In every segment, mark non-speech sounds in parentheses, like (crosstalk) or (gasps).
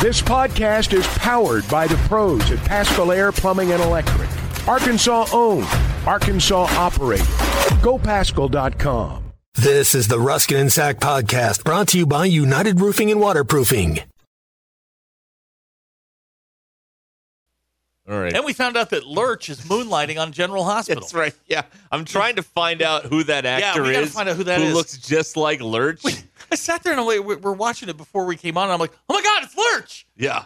This podcast is powered by the pros at Paschal Air Plumbing and Electric. Arkansas owned, Arkansas operated. GoPaschal.com. This is the Ruscin and Zach podcast brought to you by United Roofing and Waterproofing. All right. And we found out that Lurch is moonlighting on General Hospital. That's right. Yeah. I'm trying to find out who that actor yeah, we gotta is. find out who that who is. looks just like Lurch. (laughs) I sat there and I'm like, we're watching it before we came on. And I'm like, oh my God, it's Lurch. Yeah.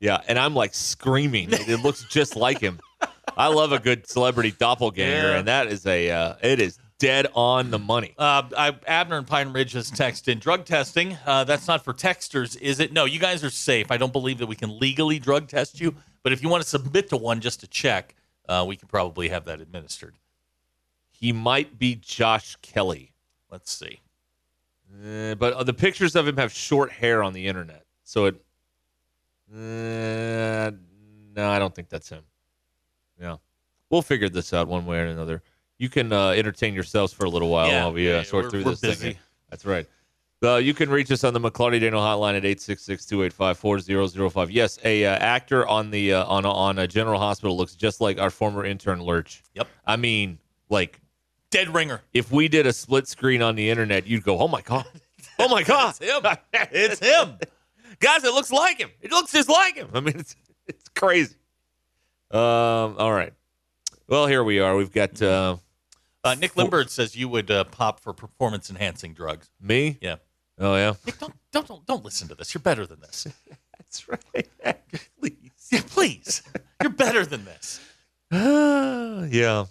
Yeah. And I'm like screaming. It, looks just like him. (laughs) I love a good celebrity doppelganger, Yeah. and that is a uh, it is dead on the money. Uh, I, Abner and Pine Ridge has texted in drug testing. Uh, that's not for texters, is it? No, you guys are safe. I don't believe that we can legally drug test you, but if you want to submit to one just to check, uh, we can probably have that administered. He might be Josh Kelly, Let's see. Uh, but uh, the pictures of him have short hair on the internet, so it. Uh, no, I don't think that's him. Yeah, we'll figure this out one way or another. You can uh, entertain yourselves for a little while Yeah, while we uh, yeah, sort through this. thing. That's right. Uh, you can reach us on the McLarty Daniel hotline at 866-285-4005. Yes, a uh, actor on the uh, on on a General Hospital looks just like our former intern Lurch. Yep. I mean, like Dead ringer. if we did a split screen on the internet, you'd go, "Oh my god, oh my god, (laughs) It's him. (laughs) it's him, guys! It looks like him. It looks just like him. I mean, it's it's crazy." Um. All right. Well, here we are. We've got uh, Uh, Nick Limbird says you would uh, pop for performance enhancing drugs. me. Yeah. Oh yeah. Nick, don't, don't, don't, don't listen to this. You're better than this. (laughs) That's right. Please. Yeah, please. You're better than this. (sighs) yeah.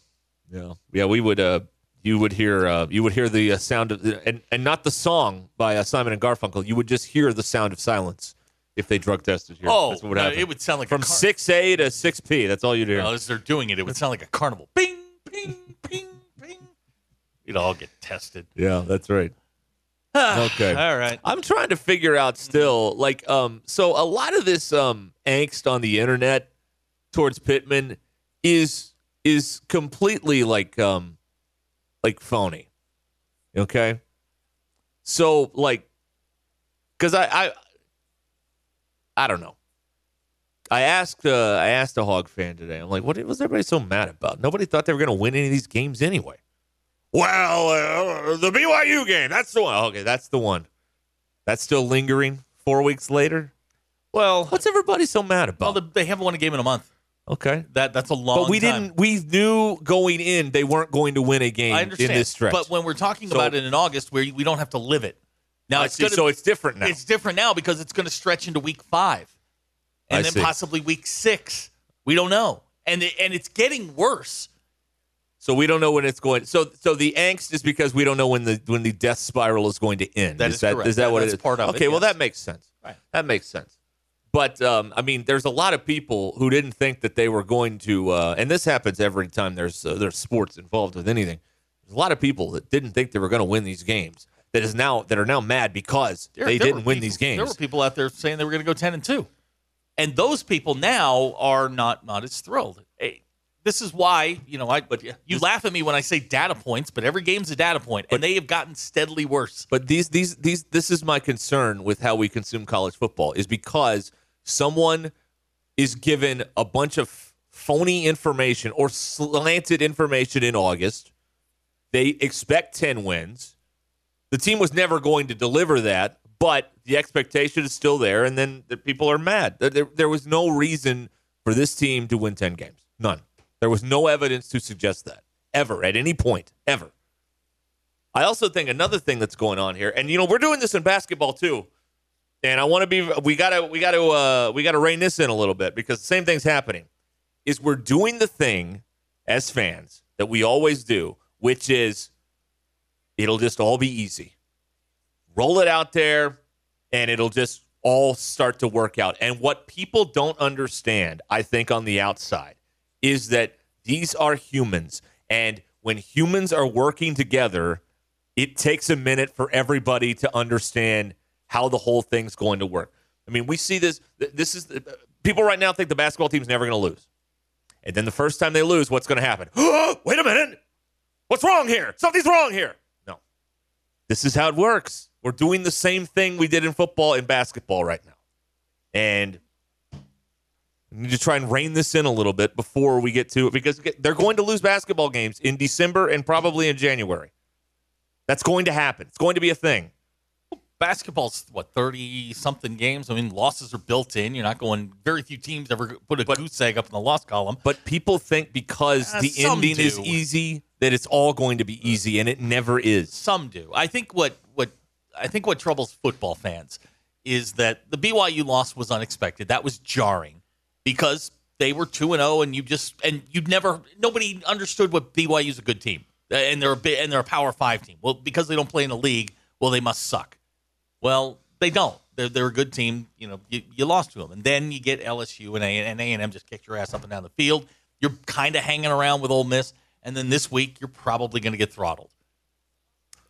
Yeah. Yeah. We would. Uh. You would hear. Uh. You would hear the uh, sound of and and not the song by uh, Simon and Garfunkel. You would just hear the sound of silence if they drug tested here. Oh, would uh, happen. it would sound like from six A to six P. That's all you'd hear. Well, as they're doing it, it would sound like a carnival. Bing, ping, ping, ping. You'd all get tested. yeah, that's right. (sighs) Okay. All right. I'm trying to figure out still, like, um, so a lot of this um angst on the internet towards Pittman is is completely like um like phony. Okay. So like because I, I I don't know. I asked uh I asked a hog fan today. I'm like, what was everybody so mad about? Nobody thought they were gonna win any of these games anyway. Well, uh, the BYU game. That's the one. Okay, that's the one. That's still lingering four weeks later. Well, What's everybody so mad about? the, they haven't won a game in a month. Okay, That that's a long. but we time. didn't. We knew going in they weren't going to win a game I understand. in this stretch. But when we're talking So- about it in August, where we don't have to live it. Now I it's see. gonna, so it's different now. it's different now because it's going to stretch into week five, and I then see. possibly week six. We don't know, and it, and it's getting worse. so we don't know when it's going. So so the angst is because we don't know when the when the death spiral is going to end. That is is that correct. is that what That's it is? part of it, Okay, well yes. that makes sense. Right. That makes sense. But um, I mean, there's a lot of people who didn't think that they were going to, uh, and this happens every time there's uh, there's sports involved with anything. There's a lot of people that didn't think they were going to win these games. That is now that are now mad because There- they there didn't win people- these games. There were people out there saying they were going to go ten and two, and those people now are not not as thrilled. Hey, this is why you know I. But you laugh at me when I say data points, but every game's a data point, and they have gotten steadily worse. But these these these this is my concern with how we consume college football is because someone is given a bunch of phony information or slanted information in August. They expect 10 wins. The team was never going to deliver that, but the expectation is still there and then the people are mad. There, there, was no reason for this team to win 10 games. None. There was no evidence to suggest that ever at any point ever. I also think another thing that's going on here, and you know, we're doing this in basketball too. And I want to be we gotta we gotta uh we gotta rein this in a little bit because the same thing's happening. Is we're doing the thing as fans that we always do, which is it'll just all be easy. Roll it out there and it'll just all start to work out. And what people don't understand, I think, on the outside, is that these are humans. And when humans are working together, it takes a minute for everybody to understand how the whole thing's going to work. I mean, we see this. This is uh, people right now think the basketball team's never going to lose. And then the first time they lose, what's going to happen? (gasps) Wait a minute. What's wrong here? Something's wrong here. No. This is how it works. We're doing the same thing we did in football and basketball right now. And we need to try and rein this in a little bit before we get to it because they're going to lose basketball games in December and probably in January. That's going to happen. It's going to be a thing. Basketball's what thirty something games. I mean, losses are built in. You're not going. Very few teams ever put a goose egg up in the loss column. But people think because Uh, the ending is easy that it's all going to be easy, and it never is. Some do. I think what what I think what troubles football fans is that the BYU loss was unexpected. That was jarring because they were two and zero, and you just and you'd never nobody understood what BYU's a good team, and they're a bit and they're a Power Five team. Well, because they don't play in the league, well, they must suck. Well, they don't. They're, they're a good team. You know, you, you lost to them, and then you get LSU and A and A and M just kicked your ass up and down the field. You're kind of hanging around with Ole Miss, and then this week you're probably going to get throttled.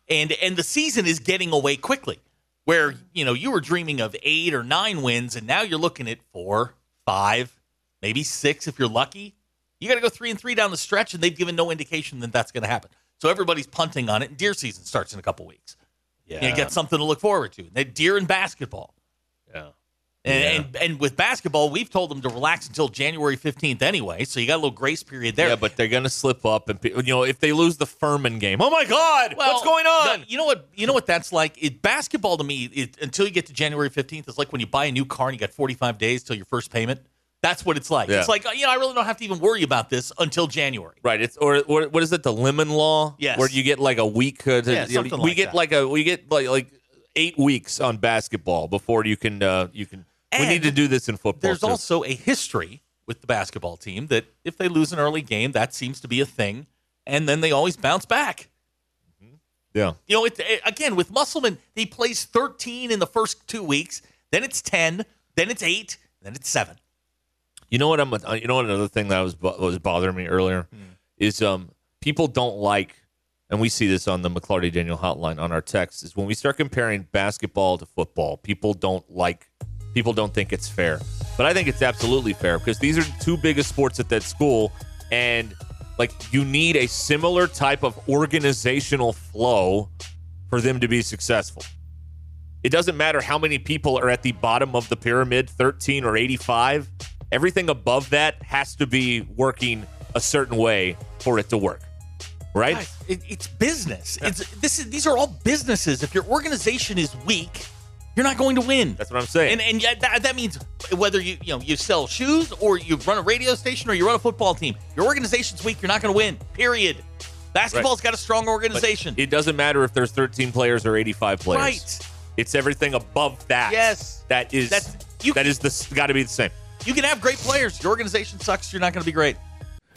And and the season is getting away quickly where you know you were dreaming of eight or nine wins and now you're looking at four five maybe six if you're lucky. You got to go three and three down the stretch and they've given no indication that that's going to happen. So everybody's punting on it. And deer season starts in a couple weeks Yeah. you get something to look forward to they deer in basketball Yeah. and, Yeah. and and with basketball we've told them to relax until january 15th anyway so you got a little grace period there Yeah, but they're going to slip up, and you know if they lose the Furman game, oh my God, what's going on? the- you know what? You know what that's like. It, basketball to me, it, until you get to January fifteenth, it's like when you buy a new car and you got forty five days till your first payment. That's what it's like. Yeah. It's like you know, I really don't have to even worry about this until January. Right. It's or, or what is it? The lemon law. Yes. Where you get like a week. Uh, to, Yeah, you know, something we like get that. like a we get like like eight weeks on basketball before you can uh you can. we need to do this in football. There's too. also a history with the basketball team that if they lose an early game, that seems to be a thing, and then they always bounce back. yeah. You know, it, it- again with Musselman, he plays 13 in the first two weeks, then it's 10, then it's eight, then it's seven. You know what I'm. uh, You know what another thing that was bo- was bothering me earlier is um people don't like, and we see this on the McLarty Daniel hotline on our text is when we start comparing basketball to football, people don't like, people don't think it's fair, but I think it's absolutely fair because these are the two biggest sports at that school, and like you need a similar type of organizational flow for them to be successful. It doesn't matter how many people are at the bottom of the pyramid, 13 or 85. Everything above that has to be working a certain way for it to work. Right? Guys, it, it's business. It's this is these are all businesses. If your organization is weak, you're not going to win. That's what I'm saying. And and yeah, that, that means whether you you know you sell shoes or you run a radio station or you run a football team, your organization's weak. You're not going to win. Period. Basketball's got a strong But organization. it doesn't matter if there's 13 players or 85 players. Right. It's everything above that. Yes. That is That's- you- that is the got to be the same. You can have great players. Your organization sucks. You're not going to be great.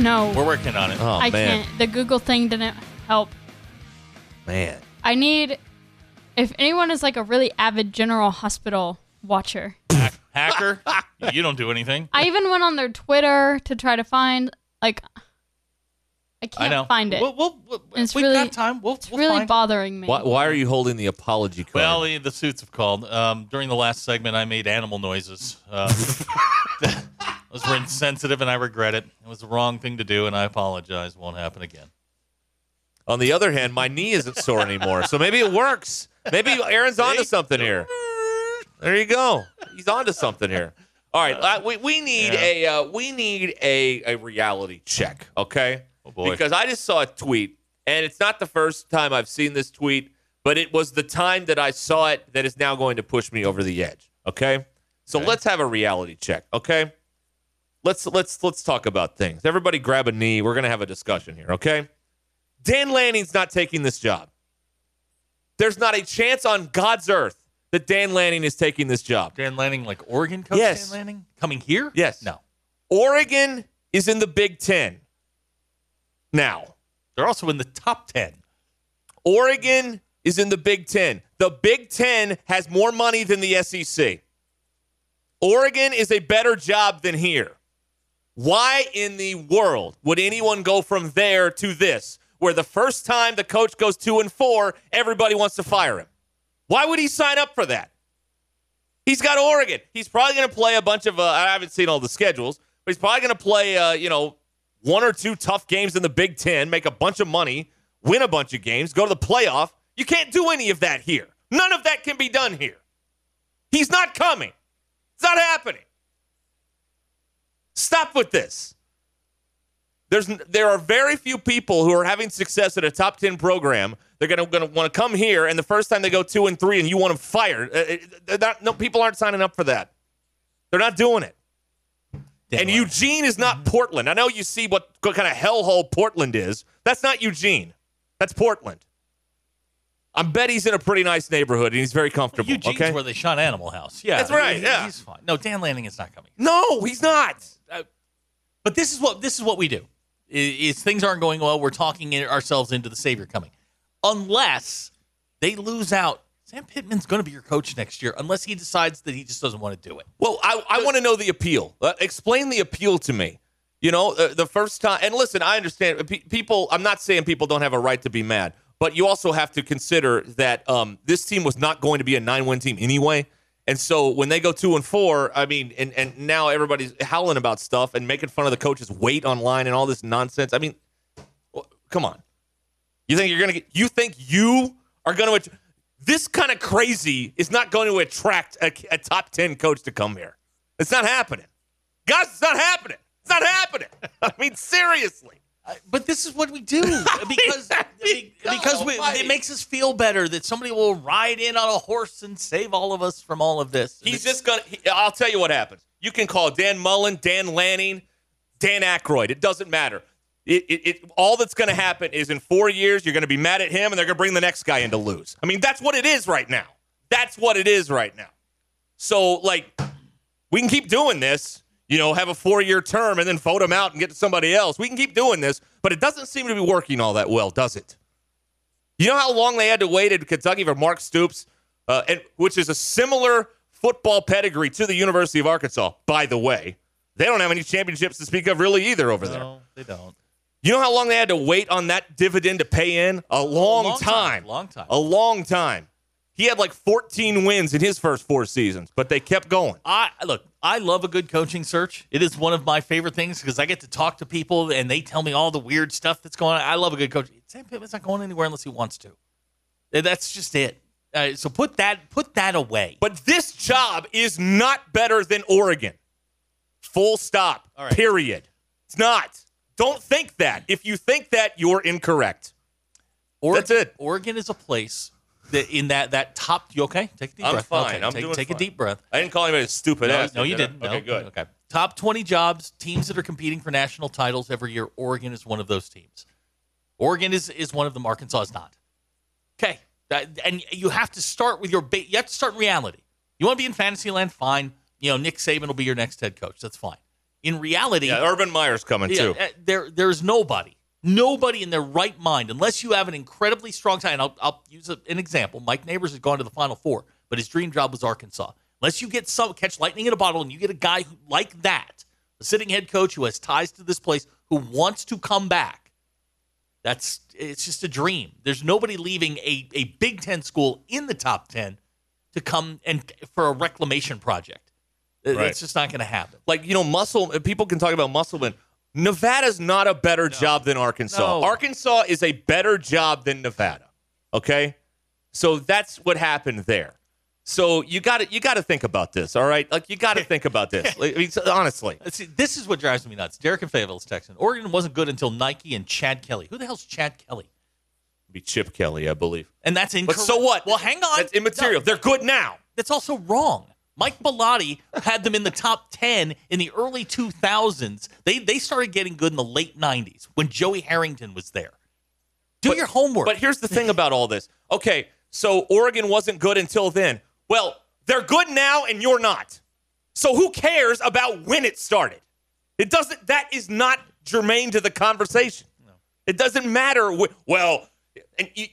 No, We're working on it. Oh I man. can't. The Google thing didn't help. Man. I need. If anyone is like a really avid General Hospital watcher, Hacker, (laughs) you don't do anything. I even went on their Twitter to try to find like. I can't I know. find it. We'll, we'll, we'll, It's we've really- got time. We'll, it's we'll really find it. bothering me. Why, why are you holding the apology card? Well, the, the suits have called. Um, during the last segment, I made animal noises. Uh, (laughs) those were insensitive, and I regret it. It was the wrong thing to do, and I apologize. Won't happen again. On the other hand, my knee isn't sore anymore, so maybe it works. Maybe Aaron's onto something here. There you go. He's onto something here. All right, uh, we, we need Yeah. a uh, we need a, a reality check, okay? Oh, boy. Because I just saw a tweet, and it's not the first time I've seen this tweet, but it was the time that I saw it that is now going to push me over the edge. Okay, so Okay. let's have a reality check. Okay, let's let's let's talk about things. Everybody, grab a knee. We're gonna have a discussion here. Okay, Dan Lanning's not taking this job. There's not a chance on God's earth that Dan Lanning is taking this job. Dan Lanning, like Oregon coach Yes. Dan Lanning, coming here? Yes. No. Oregon is in the Big Ten now. They're also in the top 10. Oregon is in the Big Ten. The Big Ten has more money than the SEC. Oregon is a better job than here. Why in the world would anyone go from there to this, where the first time the coach goes two and four, everybody wants to fire him? Why would he sign up for that? He's got Oregon. He's probably going to play a bunch of. Uh, I haven't seen all the schedules, but he's probably going to play. Uh, you know, one or two tough games in the Big Ten, make a bunch of money, win a bunch of games, go to the playoff. You can't do any of that here. None of that can be done here. He's not coming. It's not happening. Stop with this. There's there are very few people who are having success at a top 10 program. They're going to want to come here and the first time they go 2 and 3 and you want them fired. uh, not- no people aren't signing up for that. They're not doing it. And. Eugene is not Portland. I know you see what, what kind of hellhole Portland is. That's not Eugene. That's Portland. I bet he's in a pretty nice neighborhood and he's very comfortable. Eugene's okay? where they shot Animal House. Yeah. That's right, he- yeah. He's fine. No, Dan Lanning is not coming. no, he's not. Uh, but this is what this is what we do. I- Is things aren't going well, we're talking ourselves into the savior coming. Unless they lose out, Sam Pittman's going to be your coach next year. Unless he decides that he just doesn't want to do it. Well, I, I want to know the appeal. Uh, explain the appeal to me. You know, uh, the first time, and listen, I understand pe- people. I'm not saying people don't have a right to be mad, but you also have to consider that um, this team was not going to be a nine-win team anyway. And so when they go two and four, I mean, and, and now everybody's howling about stuff and making fun of the coach's weight online and all this nonsense. I mean, well, come on. You think you're gonna get? You think you are gonna? att- This kind of crazy is not going to attract a, a top ten coach to come here. It's not happening, guys. It's not happening. It's not happening. (laughs) I mean, seriously. But this is what we do (laughs) because (laughs) I mean, because we, it makes us feel better that somebody will ride in on a horse and save all of us from all of this. He's just gonna. He, I'll tell you what happens. You can call Dan Mullen, Dan Lanning, Dan Aykroyd. It doesn't matter. It, it, it all that's going to happen is in four years you're going to be mad at him, and they're going to bring the next guy in to lose. I mean, that's what it is right now. That's what it is right now. So like, we can keep doing this. You know, have a four year term and then vote him out and get to somebody else. We can keep doing this, but it doesn't seem to be working all that well, does it? You know how long they had to wait in Kentucky for Mark Stoops, uh, and, which is a similar football pedigree to the University of Arkansas, by the way. They don't have any championships to speak of really either over there. no, they don't. You know how long they had to wait on that dividend to pay in? A long, long time. time, long time. A long time. He had like 14 wins in his first four seasons, but they kept going. I look, I love a good coaching search. It is one of my favorite things because I get to talk to people and they tell me all the weird stuff that's going on. I love a good coach. Sam Pittman's not going anywhere unless he wants to. That's just it. Uh, so put that put that away. But this job is not better than Oregon. Full stop. Right. Period. It's not. Don't think that. If you think that, you're incorrect. Oregon, That's it. Oregon is a place that in that that top. You okay? Take a deep I'm breath. fine. Okay, I'm take, doing take fine. a deep breath. I didn't call anybody a stupid No, ass. no, you did I? didn't. Okay, No. good. Okay. Top 20 jobs, teams that are competing for national titles every year. Oregon is one of those teams. Oregon is is one of them. Arkansas is not. Okay. That, and you have to start with your ba- you have to start in reality. You want to be in Fantasyland? Fine. You know, Nick Saban will be your next head coach. That's fine. In reality, Yeah, Urban Meyer's coming yeah, too. uh, there there's nobody, nobody in their right mind, unless you have an incredibly strong tie. And I'll, I'll use a, an example. Mike Neighbors has gone to the Final Four, but his dream job was Arkansas. Unless you get some catch lightning in a bottle, and you get a guy who, like that, a sitting head coach who has ties to this place, who wants to come back, That's it's just a dream. There's nobody leaving a, a Big Ten school in the top ten to come and for a reclamation project. Right. It's just not going to happen. like you know muscle uh, people can talk about Musselman nevada's not a better job than arkansas No. arkansas is a better job than nevada okay so that's what happened there so you got to you got to think about this all right like you got to think about this (laughs) Like, I mean, honestly See, this is what drives me nuts. Derek and Fayetteville's Texan. Oregon wasn't good until Nike and Chad Kelly. Who the hell's Chad Kelly? be chip kelly i believe And that's incorrect. but so what Well, hang on. that's immaterial No, they're good now that's also wrong. Mike Bellotti had them in the top 10 in the early 2000s. They they started getting good in the late 90s when Joey Harrington was there. Do your homework. But here's the thing about all this. Okay, so Oregon wasn't good until then. Well, they're good now and you're not. So who cares about when it started? It doesn't that is not germane to the conversation. It doesn't matter wh- well, and you,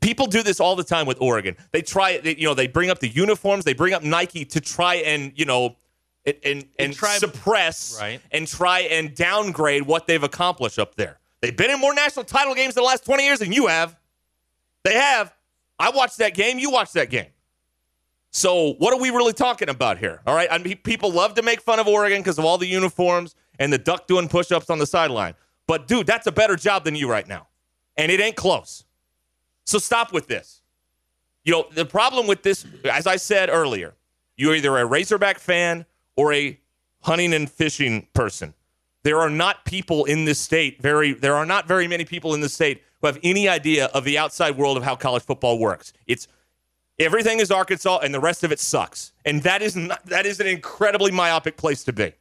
people do this all the time with Oregon. They try they, you know, they bring up the uniforms, they bring up Nike to try and, you know, and and, and try- suppress Right. and try and downgrade what they've accomplished up there. They've been in more national title games in the last 20 years than you have. They have. I watched that game. You watched that game. So, what are we really talking about here? All right. I mean, people love to make fun of Oregon because of all the uniforms and the duck doing push ups on the sideline. But, dude, that's a better job than you right now. And it ain't close. So, stop with this. You know, the problem with this, as I said earlier, you're either a Razorback fan or a hunting and fishing person. There are not people in this state very there are not very many people in this state who have any idea of the outside world of how college football works. It's everything is Arkansas and the rest of it sucks. And that is not, that is an incredibly myopic place to be.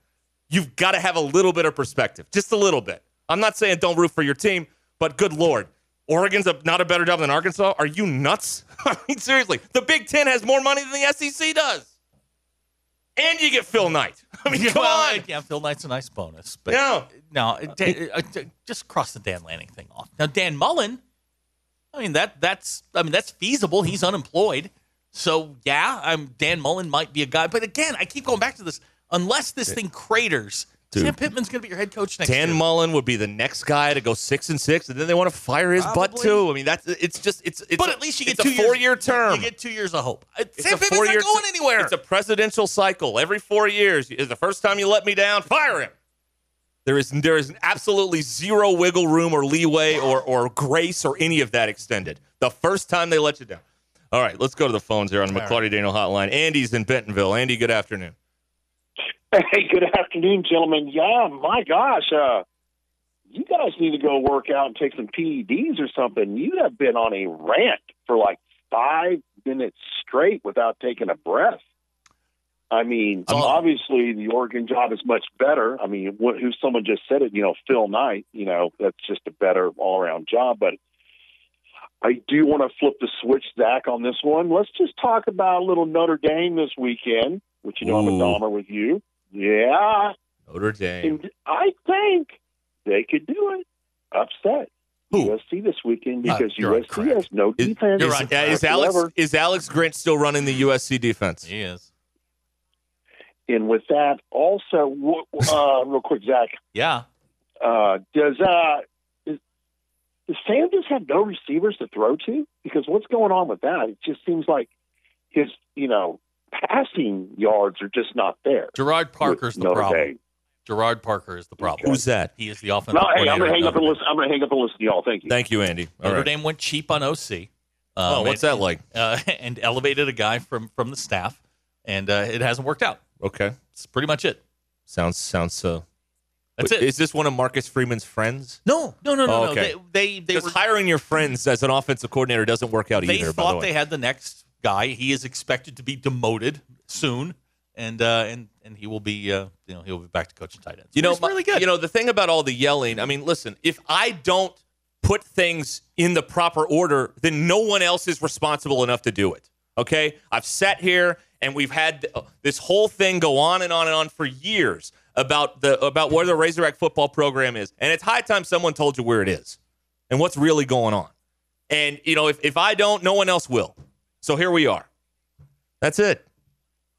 You've got to have a little bit of perspective, just a little bit. I'm not saying don't root for your team, but good lord, Oregon's a, not a better job than Arkansas. Are you nuts? (laughs) I mean, seriously, the Big Ten has more money than the SEC does, and you get Phil Knight. (laughs) I mean, come well, on. yeah, Phil Knight's a nice bonus. But Yeah. no, Dan, uh, just cross the Dan Lanning thing off. Now Dan Mullen, I mean that that's I mean that's feasible. He's unemployed, so yeah, I'm Dan Mullen might be a guy. But again, I keep going back to this. Unless this thing craters, Sam Pittman's going to be your head coach next Dan year. Mullen would be the next guy to go six and six, and then they want to fire his butt too. I mean, that's it's just it's it's but a- at least you get two a four year term. You get two years of hope. It's Sam a Pittman's not going anywhere. It's a presidential cycle. Every four years, is the first time you let me down, fire him. There is there is absolutely zero wiggle room or leeway or or grace or any of that extended. The first time they let you down. All right, let's go to the phones here on the McLarty Daniel hotline. Andy's in Bentonville. Andy, good afternoon. Hey, good afternoon, gentlemen. Yeah, my gosh, uh, you guys need to go work out and take some PEDs or something. You have been on a rant for like five minutes straight without taking a breath. I mean, obviously the Oregon job is much better. I mean, wh- who someone just said it, you know, Phil Knight, you know, that's just a better all around job. But I do want to flip the switch, Zach, on this one. Let's just talk about a little Notre Dame this weekend, which you know I'm a Dahmer with you. Yeah, Notre Dame. and I think they could do it. Upset Who? USC this weekend because you're USC crack. has no Is, defense. is, uh, is Alex whatsoever. is Alex Grinch still running the USC defense? he is. And with that, also, (laughs) uh, real quick, Zach, Yeah. uh, does uh, is, does Sam just have no receivers to throw to? Because what's going on with that? It just seems like his, you know, passing yards are just not there. Gerard with Parker's the problem. Dame. Gerad Parker is the problem. Who's that? He is the offensive No, hey, I'm gonna hang up Notre and Dame. listen. I'm gonna hang up and listen to y'all. Thank you. Thank you, Andy. All Notre right. Dame went cheap on OC. Oh, um, what's and- that like? Uh, (laughs) and elevated a guy from from the staff, and uh, it hasn't worked out. Okay. It's pretty much it. Sounds sounds uh That's Wait, it. Is this one of Marcus Freeman's friends? no, no, no, no, Oh, no. okay. They they, they Because were hiring your friends as an offensive coordinator doesn't work out they either. by the thought way. they had the next guy. He is expected to be demoted soon, and uh, and and he will be uh, you know he'll be back to coaching tight ends. You know, He's really good. You know, the thing about all the yelling. I mean, listen, if I don't put things in the proper order, then no one else is responsible enough to do it. Okay, I've sat here and we've had uh, this whole thing go on and on and on for years about the about where the Razorback football program is, and it's high time someone told you where it is and what's really going on. And you know, if if I don't, no one else will. So here we are. That's it.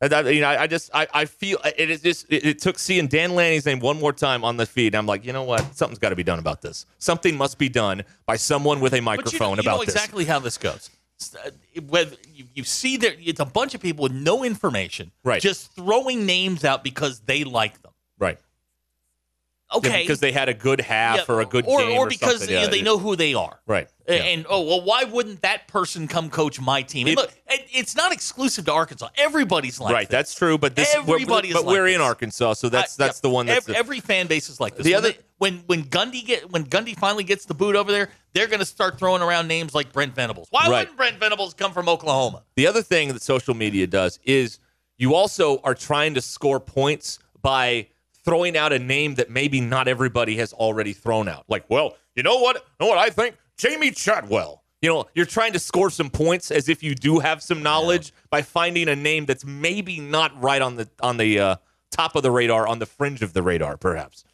And I, you know, I just I, I feel it is just it, it took seeing Dan Lanning's name one more time on the feed. I'm like, you know what? Something's got to be done about this. Something must be done by someone with a But you know, microphone you about know this. exactly how this goes. Uh, Whether you, you see there, it's a bunch of people with no information, Right. Just throwing names out because they like them. Right. Okay, because they had a good half Yeah, or a good or, game or or because. Yeah, they know who they are, Right. Yeah. And oh well, why wouldn't that person come coach my team? It- look, it, it's not exclusive to Arkansas. Everybody's like right. this. That's true. But this, we're- Everybody is but like we're in. Arkansas, so that's that's yeah, the one that's every, the- every fan base is like this. The when other- they- when when Gundy get when Gundy finally gets the boot over there, they're going to start throwing around names like Brent Venables. Why Right. wouldn't Brent Venables come from Oklahoma? The other thing that social media does is you also are trying to score points by throwing out a name that maybe not everybody has already thrown out. Like, well, you know what? You know what I think? Jamey Chadwell. You know, you're trying to score some points as if you do have some knowledge by finding a name that's maybe not right on the on the uh, top of the radar, on the fringe of the radar, perhaps.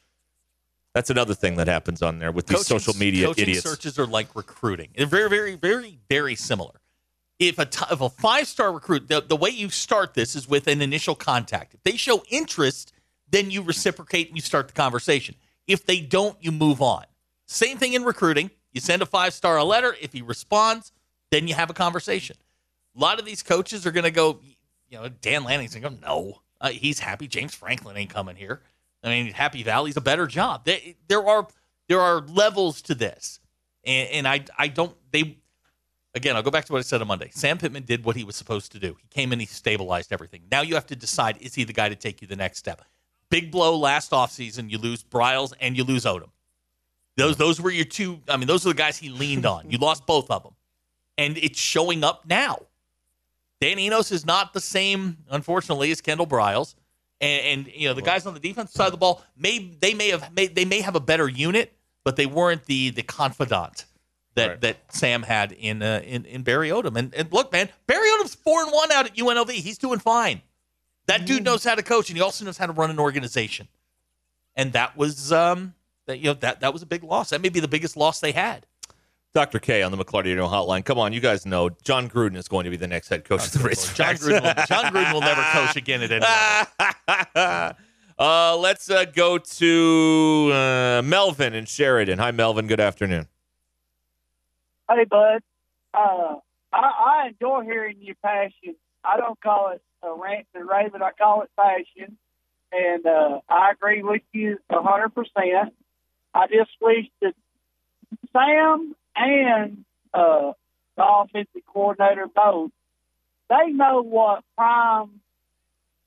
That's another thing that happens on there with these Coaching- social media coaching idiots. searches are like recruiting. They're very, very, very, very similar. If a t- if a five star recruit, the, the way you start this is with an initial contact. If they show interest, then you reciprocate and you start the conversation. If they don't, you move on. Same thing in recruiting. You send a five star a letter. If he responds, then you have a conversation. A lot of these coaches are going to go, you know, Dan Lanning's going to go, no, uh, he's happy. James Franklin ain't coming here. I mean, Happy Valley's a better job. There, there are there are levels to this, and, and I I don't they. Again, I'll go back to what I said on Monday. Sam Pittman did what he was supposed to do. He came in, he stabilized everything. Now you have to decide: is he the guy to take you the next step? Big blow last offseason. You lose Briles and you lose Odom. Those those were your two. I mean, those are the guys he leaned on. You lost both of them, and it's showing up now. Dan Enos is not the same, unfortunately, as Kendal Briles. And, and you know the guys on the defensive side of the ball may they may have may, they may have a better unit, but they weren't the the confidant that Right. that Sam had in uh, in in Barry Odom. And, and look, man, Barry Odom's four and one out at UNLV. He's doing fine. That dude knows how to coach, and he also knows how to run an organization. And that was um that you know that that was a big loss. That may be the biggest loss they had. Dr. K on the McLarty Radio Hotline. Come on, you guys know Jon Gruden is going to be the next head coach of the Razorbacks. Jon Gruden, will, Jon Gruden will never coach again at any level. (laughs) uh, let's uh, go to uh, Melvin in Sheridan. Hi, Melvin. Good afternoon. Hey, bud. Uh, I, I enjoy hearing your passion. I don't call it a rant and rave, but I call it passion. And uh, I agree with you a hundred percent. I just wish that Sam and uh, the offensive coordinator both they know what prime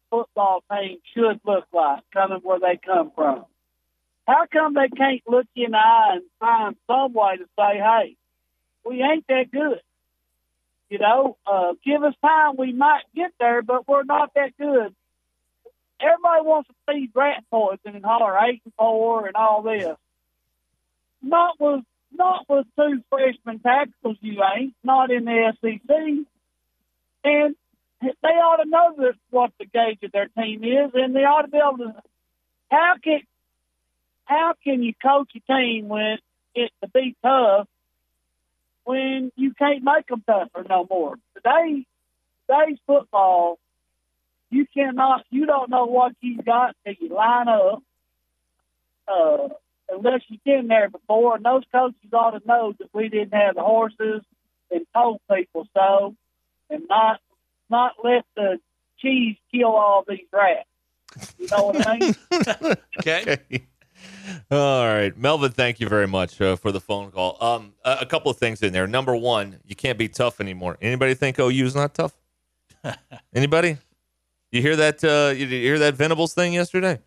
football team should look like coming where they come from. How come they can't look you in the eye and find some way to say, "Hey, we ain't that good. You know, uh, give us time, we might get there, but we're not that good. Everybody wants to feed rat poison and holler eight and four and all this. Not with not with two freshman tackles, you ain't. Not in the SEC. And they ought to know that what the gauge of their team is, and they ought to be able to. How can how can you coach a team when it to be tough when you can't make them tougher no more. Today, today's football, you cannot, you don't know what you got till you line up, uh, unless you've been there before. And those coaches ought to know that we didn't have the horses and told people so, and not not let the cheese kill all these rats. You know what I mean? (laughs) Okay. All right, Melvin. Thank you very much uh, for the phone call. Um, a, a couple of things in there. Number one, you can't be tough anymore. Anybody think OU is not tough? (laughs) Anybody? You hear that? Uh, you you hear that Venables thing yesterday?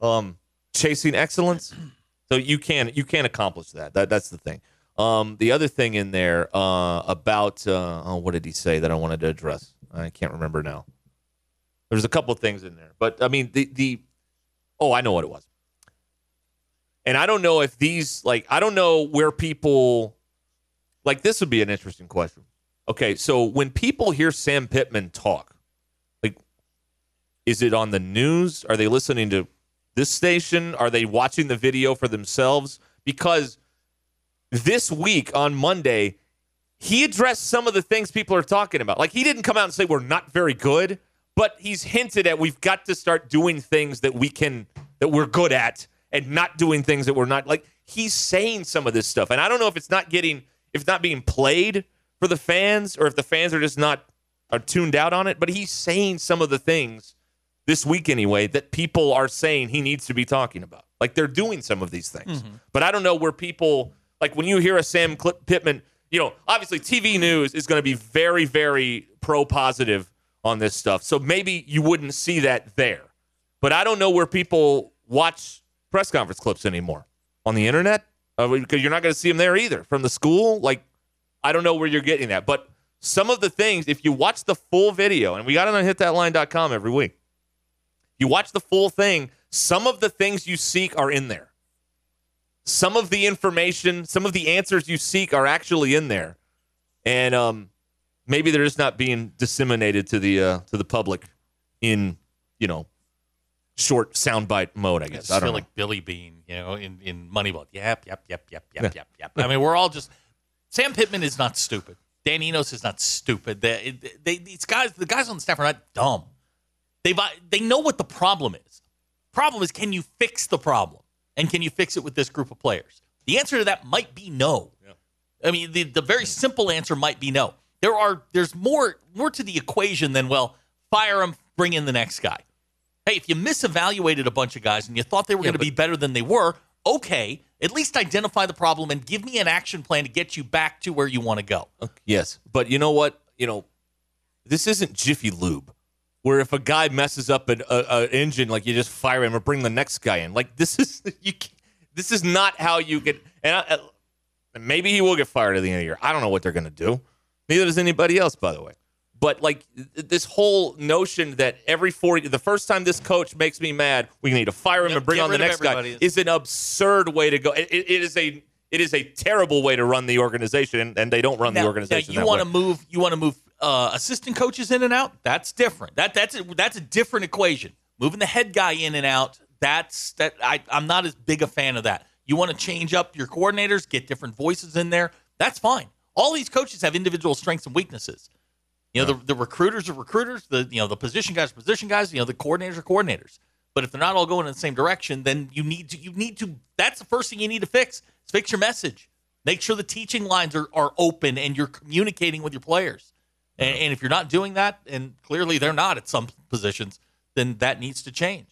Um, chasing excellence. So you can you can accomplish that. That that's the thing. Um, the other thing in there uh, about uh, oh, what did he say that I wanted to address? I can't remember now. There's a couple of things in there, but I mean the the oh I know what it was. And I don't know if these like I don't know where people like this would be an interesting question. Okay, so when people hear Sam Pittman talk, like is it on the news? Are they listening to this station? Are they watching the video for themselves? Because this week on Monday, he addressed some of the things people are talking about. Like he didn't come out and say we're not very good, but he's hinted at we've got to start doing things that we can that we're good at and not doing things that we're not like he's saying some of this stuff. And i don't know if it's not getting if it's not being played for the fans or if the fans are just not are tuned out on it but he's saying some of the things this week anyway that people are saying he needs to be talking about. Like they're doing some of these things. Mm-hmm. But i don't know where people like when you hear a sam Clip pittman you know obviously tv news is going to be very very pro positive on this stuff. So maybe you wouldn't see that there. But I don't know where people watch press conference clips anymore. On the internet? Uh, because you're not going to see them there either. From the school. Like, I don't know where you're getting that, but some of the things, if you watch the full video, and we got it on hitthatline.com every week, you watch the full thing, some of the things you seek are in there. Some of the information, some of the answers you seek are actually in there, and um, maybe they're just not being disseminated to the uh, to the public in you know short soundbite mode, I I guess. I don't feel know. like Billy Beane, you know, in, in Moneyball. Yep, yep, yep, yep, Yeah. yep, yep, yep. I mean, we're all just. Sam Pittman is not stupid. Dan Enos is not stupid. They, they, these guys, the guys on the staff are not dumb. They uh, they know what the problem is. Problem is, can you fix the problem? And can you fix it with this group of players? The answer to that might be no. I mean, the, the very simple answer might be no. There are there's more more to the equation than well, fire him, bring in the next guy. Hey, if you misevaluated a bunch of guys and you thought they were going to be better than they were, okay, at least identify the problem and give me an action plan to get you back to where you want to go. Yes, but you know what? You know, this isn't Jiffy Lube, where if a guy messes up an a, a engine, like you just fire him or bring the next guy in. Like this is (laughs) you. This is not how you get. And I, and maybe he will get fired at the end of the year. I don't know what they're going to do. Neither does anybody else, by the way. But like this whole notion that every four, the first time this coach makes me mad, we need to fire him Yep, and bring on the next guy is an absurd way to go. It, it- is a it is a terrible way to run the organization, and, they don't run the organization. Now, you want to move. You want to move uh, assistant coaches in and out. That's different. That that's a, that's a different equation. Moving the head guy in and out. That's that. I, I'm not as big a fan of that. You want to change up your coordinators, get different voices in there. That's fine. All these coaches have individual strengths and weaknesses. You know, the, the recruiters are recruiters. The you know the position guys are position guys. You know the coordinators are coordinators. But if they're not all going in the same direction, then you need to you need to. That's the first thing you need to fix. Is fix your message. Make sure the teaching lines are, are open and you're communicating with your players. And, and if you're not doing that, and clearly they're not at some positions, then that needs to change.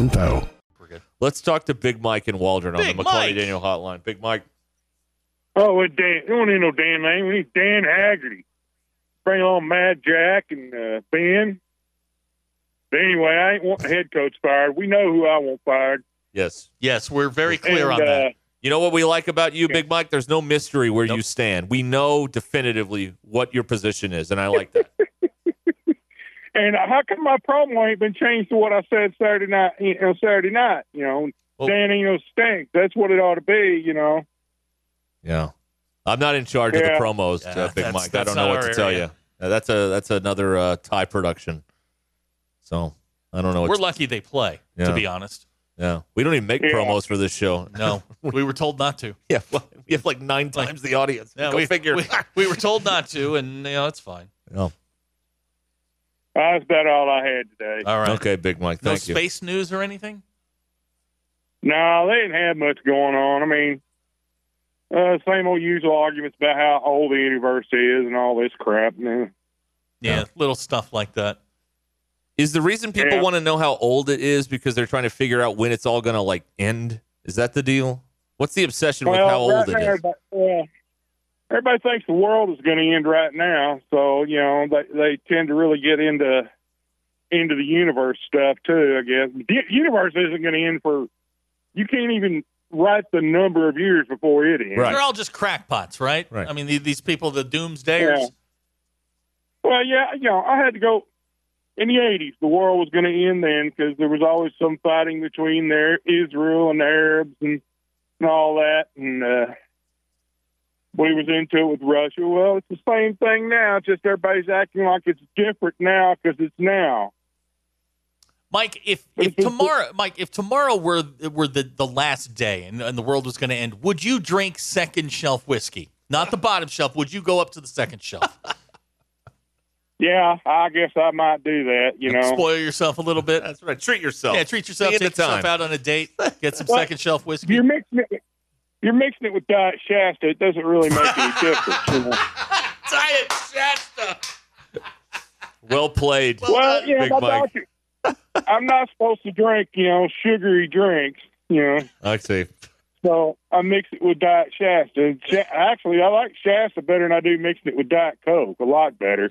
info. Let's talk to Big Mike and Waldron on the McLarty Mike. Daniel hotline. Big Mike. Oh, with Dan, we don't need no Dan Lane. We need Dan Haggerty. Bring on Mad Jack and uh, Ben. But anyway, I ain't want the head coach fired. We know who I want fired. Yes. Yes, we're very clear and, on that. Uh, You know what we like about you, Big Mike? There's no mystery where you stand. We know definitively what your position is, and I like that. (laughs) And how come my promo ain't been changed to what I said Saturday night? You know, Saturday night. You know, Dan Eno stinks. That's what it ought to be. You know. Yeah. I'm not in charge of the promos, Yeah, uh, Big that's- Mike. I don't know what our to tell you. Uh, that's a that's another uh, tie production. So I don't know. What We're lucky they play, Yeah. to be honest. Yeah, we don't even make Yeah. promos for this show. No, (laughs) we were told not to. Yeah, well, we have like nine times the audience. Yeah, Go we, figure. We, we were told not to, and you know it's fine. Oh, That's about all I had today. All right. okay, Big Mike. No Thank you. space news or anything. No, they didn't have much going on. I mean, uh, same old usual arguments about how old the universe is and all this crap. Man. Yeah, little stuff like that. Is the reason people Yeah. want to know how old it is because they're trying to figure out when it's all going to like end? Is that the deal? What's the obsession with how old right it now, is? Everybody, well, everybody thinks the world is going to end right now, so you know they they tend to really get into into the universe stuff too. I guess the universe isn't going to end for you can't even write the number of years before it ends. They're all just crackpots, right? Right. I mean, the- these people, the doomsdayers. Yeah. Well, yeah, you know, I had to go in the '80s. The world was going to end then because there was always some fighting between there Israel and the Arabs and, and all that, and uh, we was into it with Russia. Well, it's the same thing now. It's just everybody's acting like it's different now because it's now. Mike, if if tomorrow, Mike, if tomorrow were were the, the last day and, and the world was going to end, would you drink second shelf whiskey? Not the bottom shelf. Would you go up to the second shelf? (laughs) Yeah, I guess I might do that. You know, Spoil yourself a little bit. That's right. Treat yourself. Yeah, treat yourself. Take yourself out on a date. Get some Well, second shelf whiskey. you're mixing it. You're mixing it with Diet Shasta. It doesn't really make any (laughs) difference. You know? Diet Shasta. Well played. Well, uh, yeah, Big my Mike. doctor. I'm not supposed to drink, you know, sugary drinks, you know. I see. So I mix it with Diet Shasta. Actually, I like Shasta better than I do mixing it with Diet Coke. A lot better.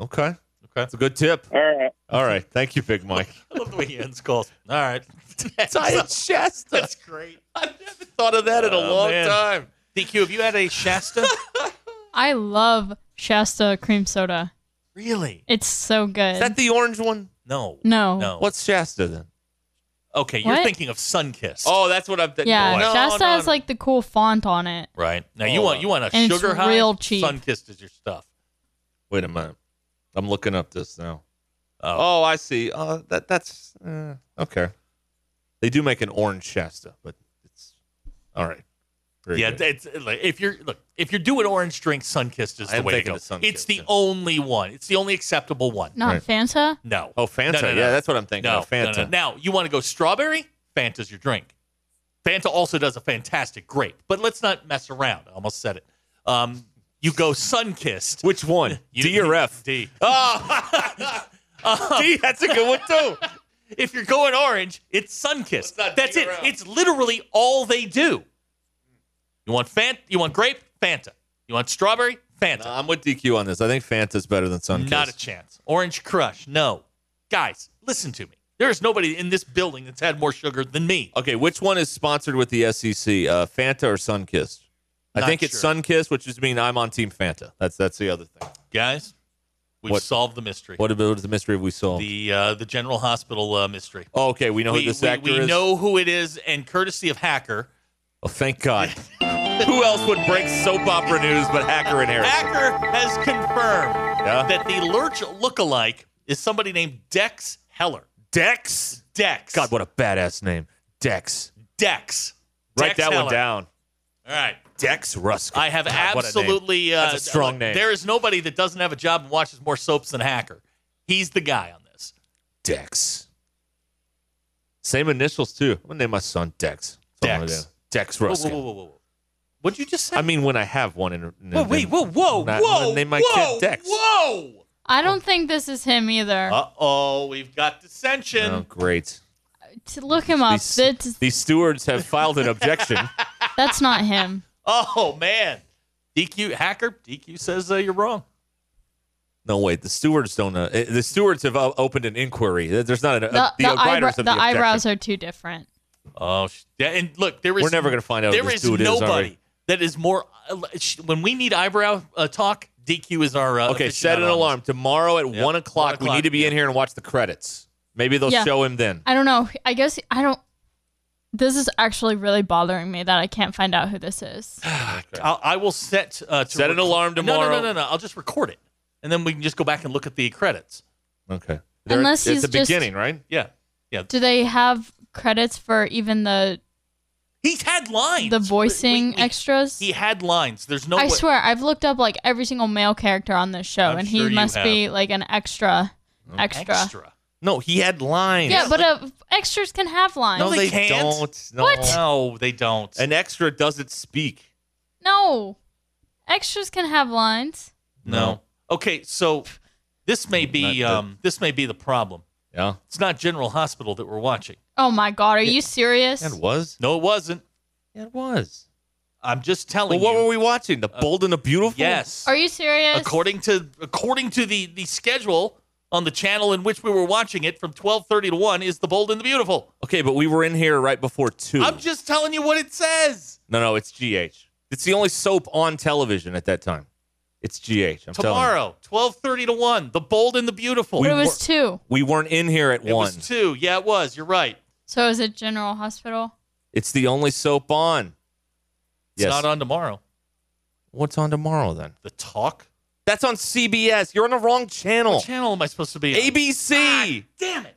Okay. Okay. That's a good tip. All right. All right. Thank you, Big Mike. (laughs) I love the way he ends calls. All right. (laughs) Diet Shasta. That's great. (laughs) I haven't thought of that in a Oh, long man. time. DQ, have you had a Shasta? I love Shasta cream soda. really? It's so good. Is that the orange one? No. no. No. What's Shasta then? Okay, you're What? thinking of Sunkist. Oh, that's what I'm thinking. Yeah, No, Shasta no, has no. like the cool font on it. Right. Now you Hold want on. you want a And it's sugar high. real cheap. Sunkist is your stuff. Wait a minute. I'm looking up this now. Oh, I see. Uh, that that's uh, okay. They do make an orange Shasta, but it's all right. Very yeah, good. it's like if you're look if you're doing orange drink, Sunkist is I the am way to go. of Sunkist, it's the only one. It's the only acceptable one. Not Right. Fanta. No. Oh, Fanta. No, no, no. Yeah, that's what I'm thinking. No, of. Fanta. no, no. Now you want to go strawberry? Fanta's your drink. Fanta also does a fantastic grape, but let's not mess around. I almost said it. Um, you go Sunkist. Which one? (laughs) You- D or F? D. Oh, (laughs) (laughs) D. That's a good one too. If you're going orange, it's Sunkist. That's it. It's literally all they do. You want Fanta? You want grape? Fanta. You want strawberry? Fanta. No, I'm with DQ on this. I think Fanta's better than Sunkist. Not a chance. Orange Crush. No. Guys, listen to me. There is nobody in this building that's had more sugar than me. Okay, which one is sponsored with the SEC? Uh, Fanta or Sunkist? I Not think it's sure. Sunkist, which just means I'm on Team Fanta. That's that's the other thing. Guys, we've What- solved the mystery. What about the mystery we solved? The uh, the General Hospital uh, mystery. oh, okay, we know who this actor we is. know who it is, and courtesy of Hacker, Oh, thank God. (laughs) who else would break soap opera news but Hacker and Harris? Hacker has confirmed Yeah? that the Lurch lookalike is somebody named Dex Heller. Dex. Dex. God, what a badass name. Dex. Dex. Write Dex that one Heller. down. All right. Dex Rusk. I have God, (laughs) what a name. absolutely. Uh, That's a strong look, name. There is nobody that doesn't have a job and watches more soaps than Hacker. He's the guy on this. Dex. Same initials too. I'm gonna name my son Dex. That's what Dex. gonna do. Dex Whoa, Ruscin. whoa, whoa, whoa, whoa. What'd you just say? I mean, when I have one in. in whoa, wait, whoa, whoa, I'm whoa, gonna name my whoa, kid Dex. Whoa. I don't think this is him either. Uh oh, we've got dissension. Oh, great. To look him up. These, That's, these stewards have filed an objection. (laughs) that's not him. Oh man, DQ hacker. DQ says uh, you're wrong. No, wait. The stewards don't. Uh, eh, the stewards have uh, opened an inquiry. There's not an. The, Uh, the, the, writers eyebrow- the the, eyebrows are too different. Oh, sh- yeah, and look, there is We're never gonna find out who There this is dude is, nobody that is more. uh, sh- When we need eyebrow uh, talk, DQ is our uh, Okay, set an alarm tomorrow at Yep. one o'clock. One We need to be o'clock, in here and watch the credits. Maybe they'll Yeah. show him then. I don't know. I guess I don't. This is actually really bothering me that I can't find out who this is. (sighs) I'll, I will set uh, to Set an alarm No, no, no, no, no. I'll just record it, and then we can just go back and look at the credits. Okay. Unless at he's the just- beginning, right? Yeah, yeah. Do they have credits for even the He's had lines. the voicing extras? He had lines. There's no. I way- swear, I've looked up like every single male character on this show, I'm and sure he you must be like an extra, extra. extra. No, he had lines. Yeah, but uh, extras can have lines. no, they, can't. don't. No. What? No, they don't. An extra doesn't speak. No, extras can have lines. No. Okay, so this may be Not um, this may be the problem. Yeah. It's not General Hospital that we're watching. Oh my God, are you serious? It was. No, it wasn't. It was. I'm just Well, telling what you. were we watching? The Bold and the Beautiful? Yes. Are you serious? According to according to the the schedule on the channel in which we were watching it from 12:30 to 1 is The Bold and the Beautiful. Okay, but we were in here right before 2. I'm just telling you what it says. no, no, it's GH. It's the only soap on television at that time. It's GH. I'm. Tomorrow, 12:30 to 1, The Bold and the Beautiful. But it We was two. We weren't in here at It 1. It was 2. Yeah, it was. You're right. So is it General Hospital? It's the only soap on. It's yes. not on tomorrow. What's on tomorrow then? The Talk. That's on CBS. You're on the wrong channel. What channel am I supposed to be on? ABC. Ah, damn it.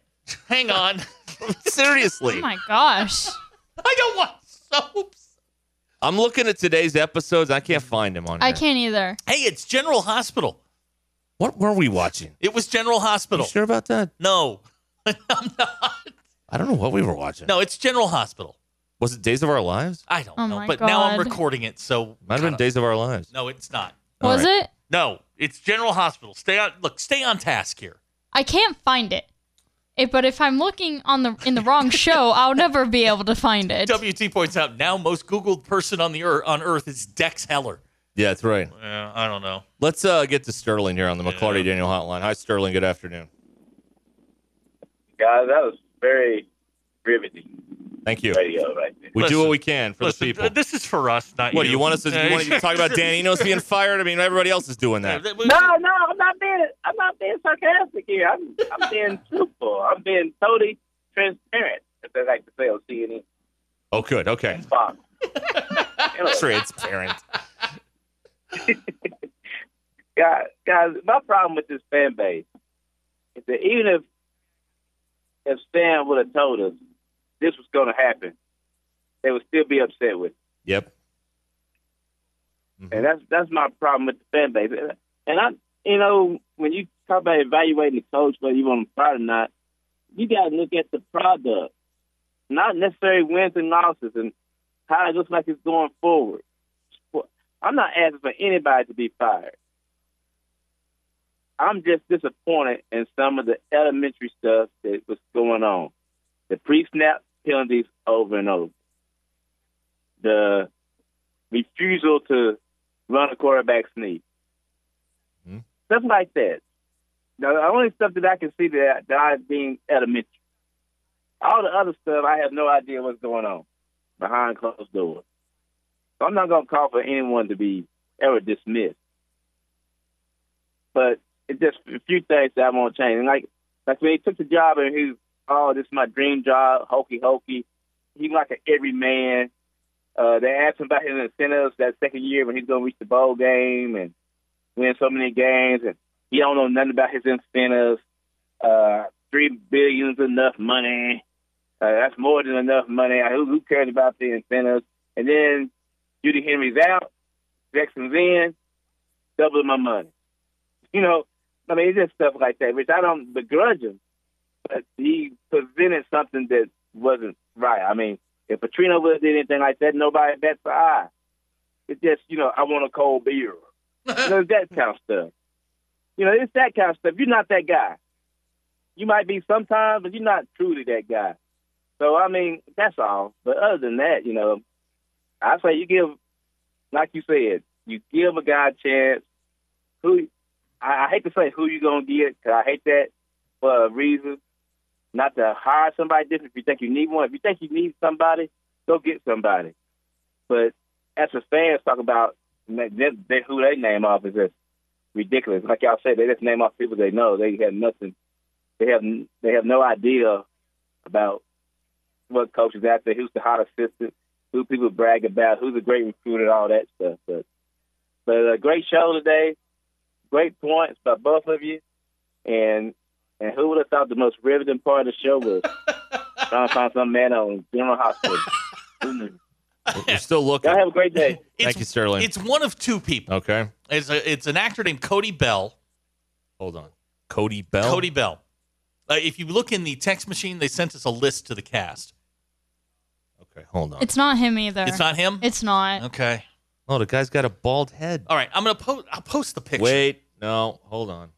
Hang on. (laughs) Seriously. Oh my gosh. (laughs) I don't want soaps. I'm looking at today's episodes. I can't find them on here. I can't either. Hey, it's General Hospital. What were we watching? It was General Hospital. You Hospital. sure about that? No. (laughs) I'm not. I don't know what we were watching. No, it's General Hospital. Was it Days of Our Lives? I don't Oh know. my But now I'm recording it, so Might have been Days of Our Lives. No, it's not. Was right. it? No, it's General Hospital. Stay on look, stay on task here. I can't find it. It, but if I'm looking on the in the wrong show, I'll never be able to find it. (laughs) WT points out now most Googled person on the earth on Earth is Dex Heller. Yeah, that's right. Yeah, I don't know. Let's uh, get to Sterling here on the McLarty Daniel Hotline. Hi, Sterling. Good afternoon. Guys, that was very riveting Thank you. radio right there. We do what we can for Listen, the people. uh, this is for us, not you. What do you. you want us to? You want to talk about Dan Enos being fired? I mean, everybody else is doing that. No, no, I'm not being I'm not being sarcastic here. I'm I'm being (laughs) truthful. I'm being totally transparent, if they like to say on CNN. Oh, good. Okay. Fox. (laughs) Anyway, Transparent. (laughs) guys, guys, my problem with this fan base is that even if if Stan would have told us this was going to happen, they would still be upset with. It. Yep. And that's that's my problem with the fan base. And I, you know, when you talk about evaluating the coach, whether you want him fired or not, you got to look at the product, not necessarily wins and losses, and how it looks like it's going forward. I'm not asking for anybody to be fired. I'm just disappointed in some of the elementary stuff that was going on. The pre-snap penalties over and over. The refusal to run a quarterback sneak. Hmm? Stuff like that. Now, the only stuff that I can see that, that I being elementary. All the other stuff, I have no idea what's going on behind closed doors. So I'm not going to call for anyone to be ever dismissed. But it's just a few things that I want to change. And like, like when he took the job and he oh, this is my dream job, hokey hokey. He was like an everyman. Uh, they asked him about his incentives that second year when he's going to reach the bowl game and win so many games, and he don't know nothing about his incentives. Uh, Three billion's enough money. Uh, that's more than enough money. Who, who cares about the incentives? And then Judy Henry's out, Jackson's in, double my money. You know, I mean, it's just stuff like that, which I don't begrudge him, Uh, he presented something that wasn't right. I mean, if Petrino would have did anything like that, nobody bats an eye. It's just, you know, I want a cold beer. you know, it's that (laughs) kind of stuff. You know, it's that kind of stuff. You're not that guy. You might be sometimes, but you're not truly that guy. So, I mean, that's all. But other than that, you know, I say you give, like you said, you give a guy a chance. Who I, I hate to say who you gonna get, 'cause I hate that for a reason. Not to hire somebody different if you think you need one. If you think you need somebody, go get somebody. But as the fans talk about they, they, who they name off is just ridiculous. Like y'all said, they just name off people they know. They have nothing. They have they have no idea about what coaches out there, who's the hot assistant, who people brag about, who's a great recruiter, all that stuff. But but a great show today, great points by both of you, and and who would have thought the most riveting part of the show was (laughs) trying to find some man on General Hospital. (laughs) We're still looking. Y'all have a great day. Thank you, Sterling. It's one of two people. Okay. It's a, it's an actor named Cody Bell. Hold on. Cody Bell. Cody Bell. Uh, if you look in the text machine, they sent us a list to the cast. Okay, hold on. It's not him either. It's not him. It's not. Okay. Oh, the guy's got a bald head. All right, I'm gonna post. I'll post the picture. Wait, no, hold on.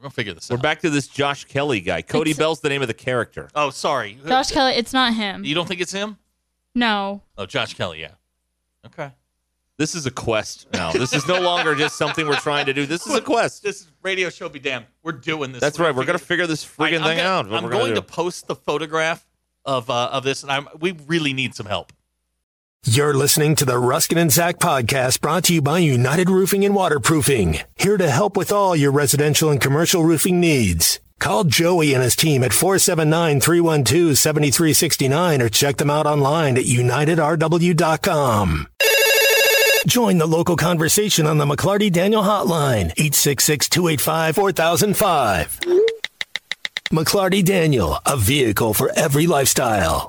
We're gonna figure this We're out. back to this Josh Kelly guy. Cody It's- Bell's the name of the character. Oh, sorry. Josh Kelly. It's not him. You don't think it's him? No. Oh, Josh Kelly. Yeah. Okay. This is a quest now. This is no longer just something we're trying to do. This is a quest. This radio show be damned. We're doing this. That's right. We're gonna figure this freaking I'm thing gonna- out. What I'm we're gonna going do. to post the photograph of uh, of this, and I'm we really need some help. You're listening to the Ruscin and Zach podcast brought to you by United Roofing and Waterproofing. Here to help with all your residential and commercial roofing needs. Call Joey and his team at 479-312-7369 or check them out online at unitedrw.com. Join the local conversation on the McLarty Daniel Hotline, 866-285-4005. McLarty Daniel, a vehicle for every lifestyle.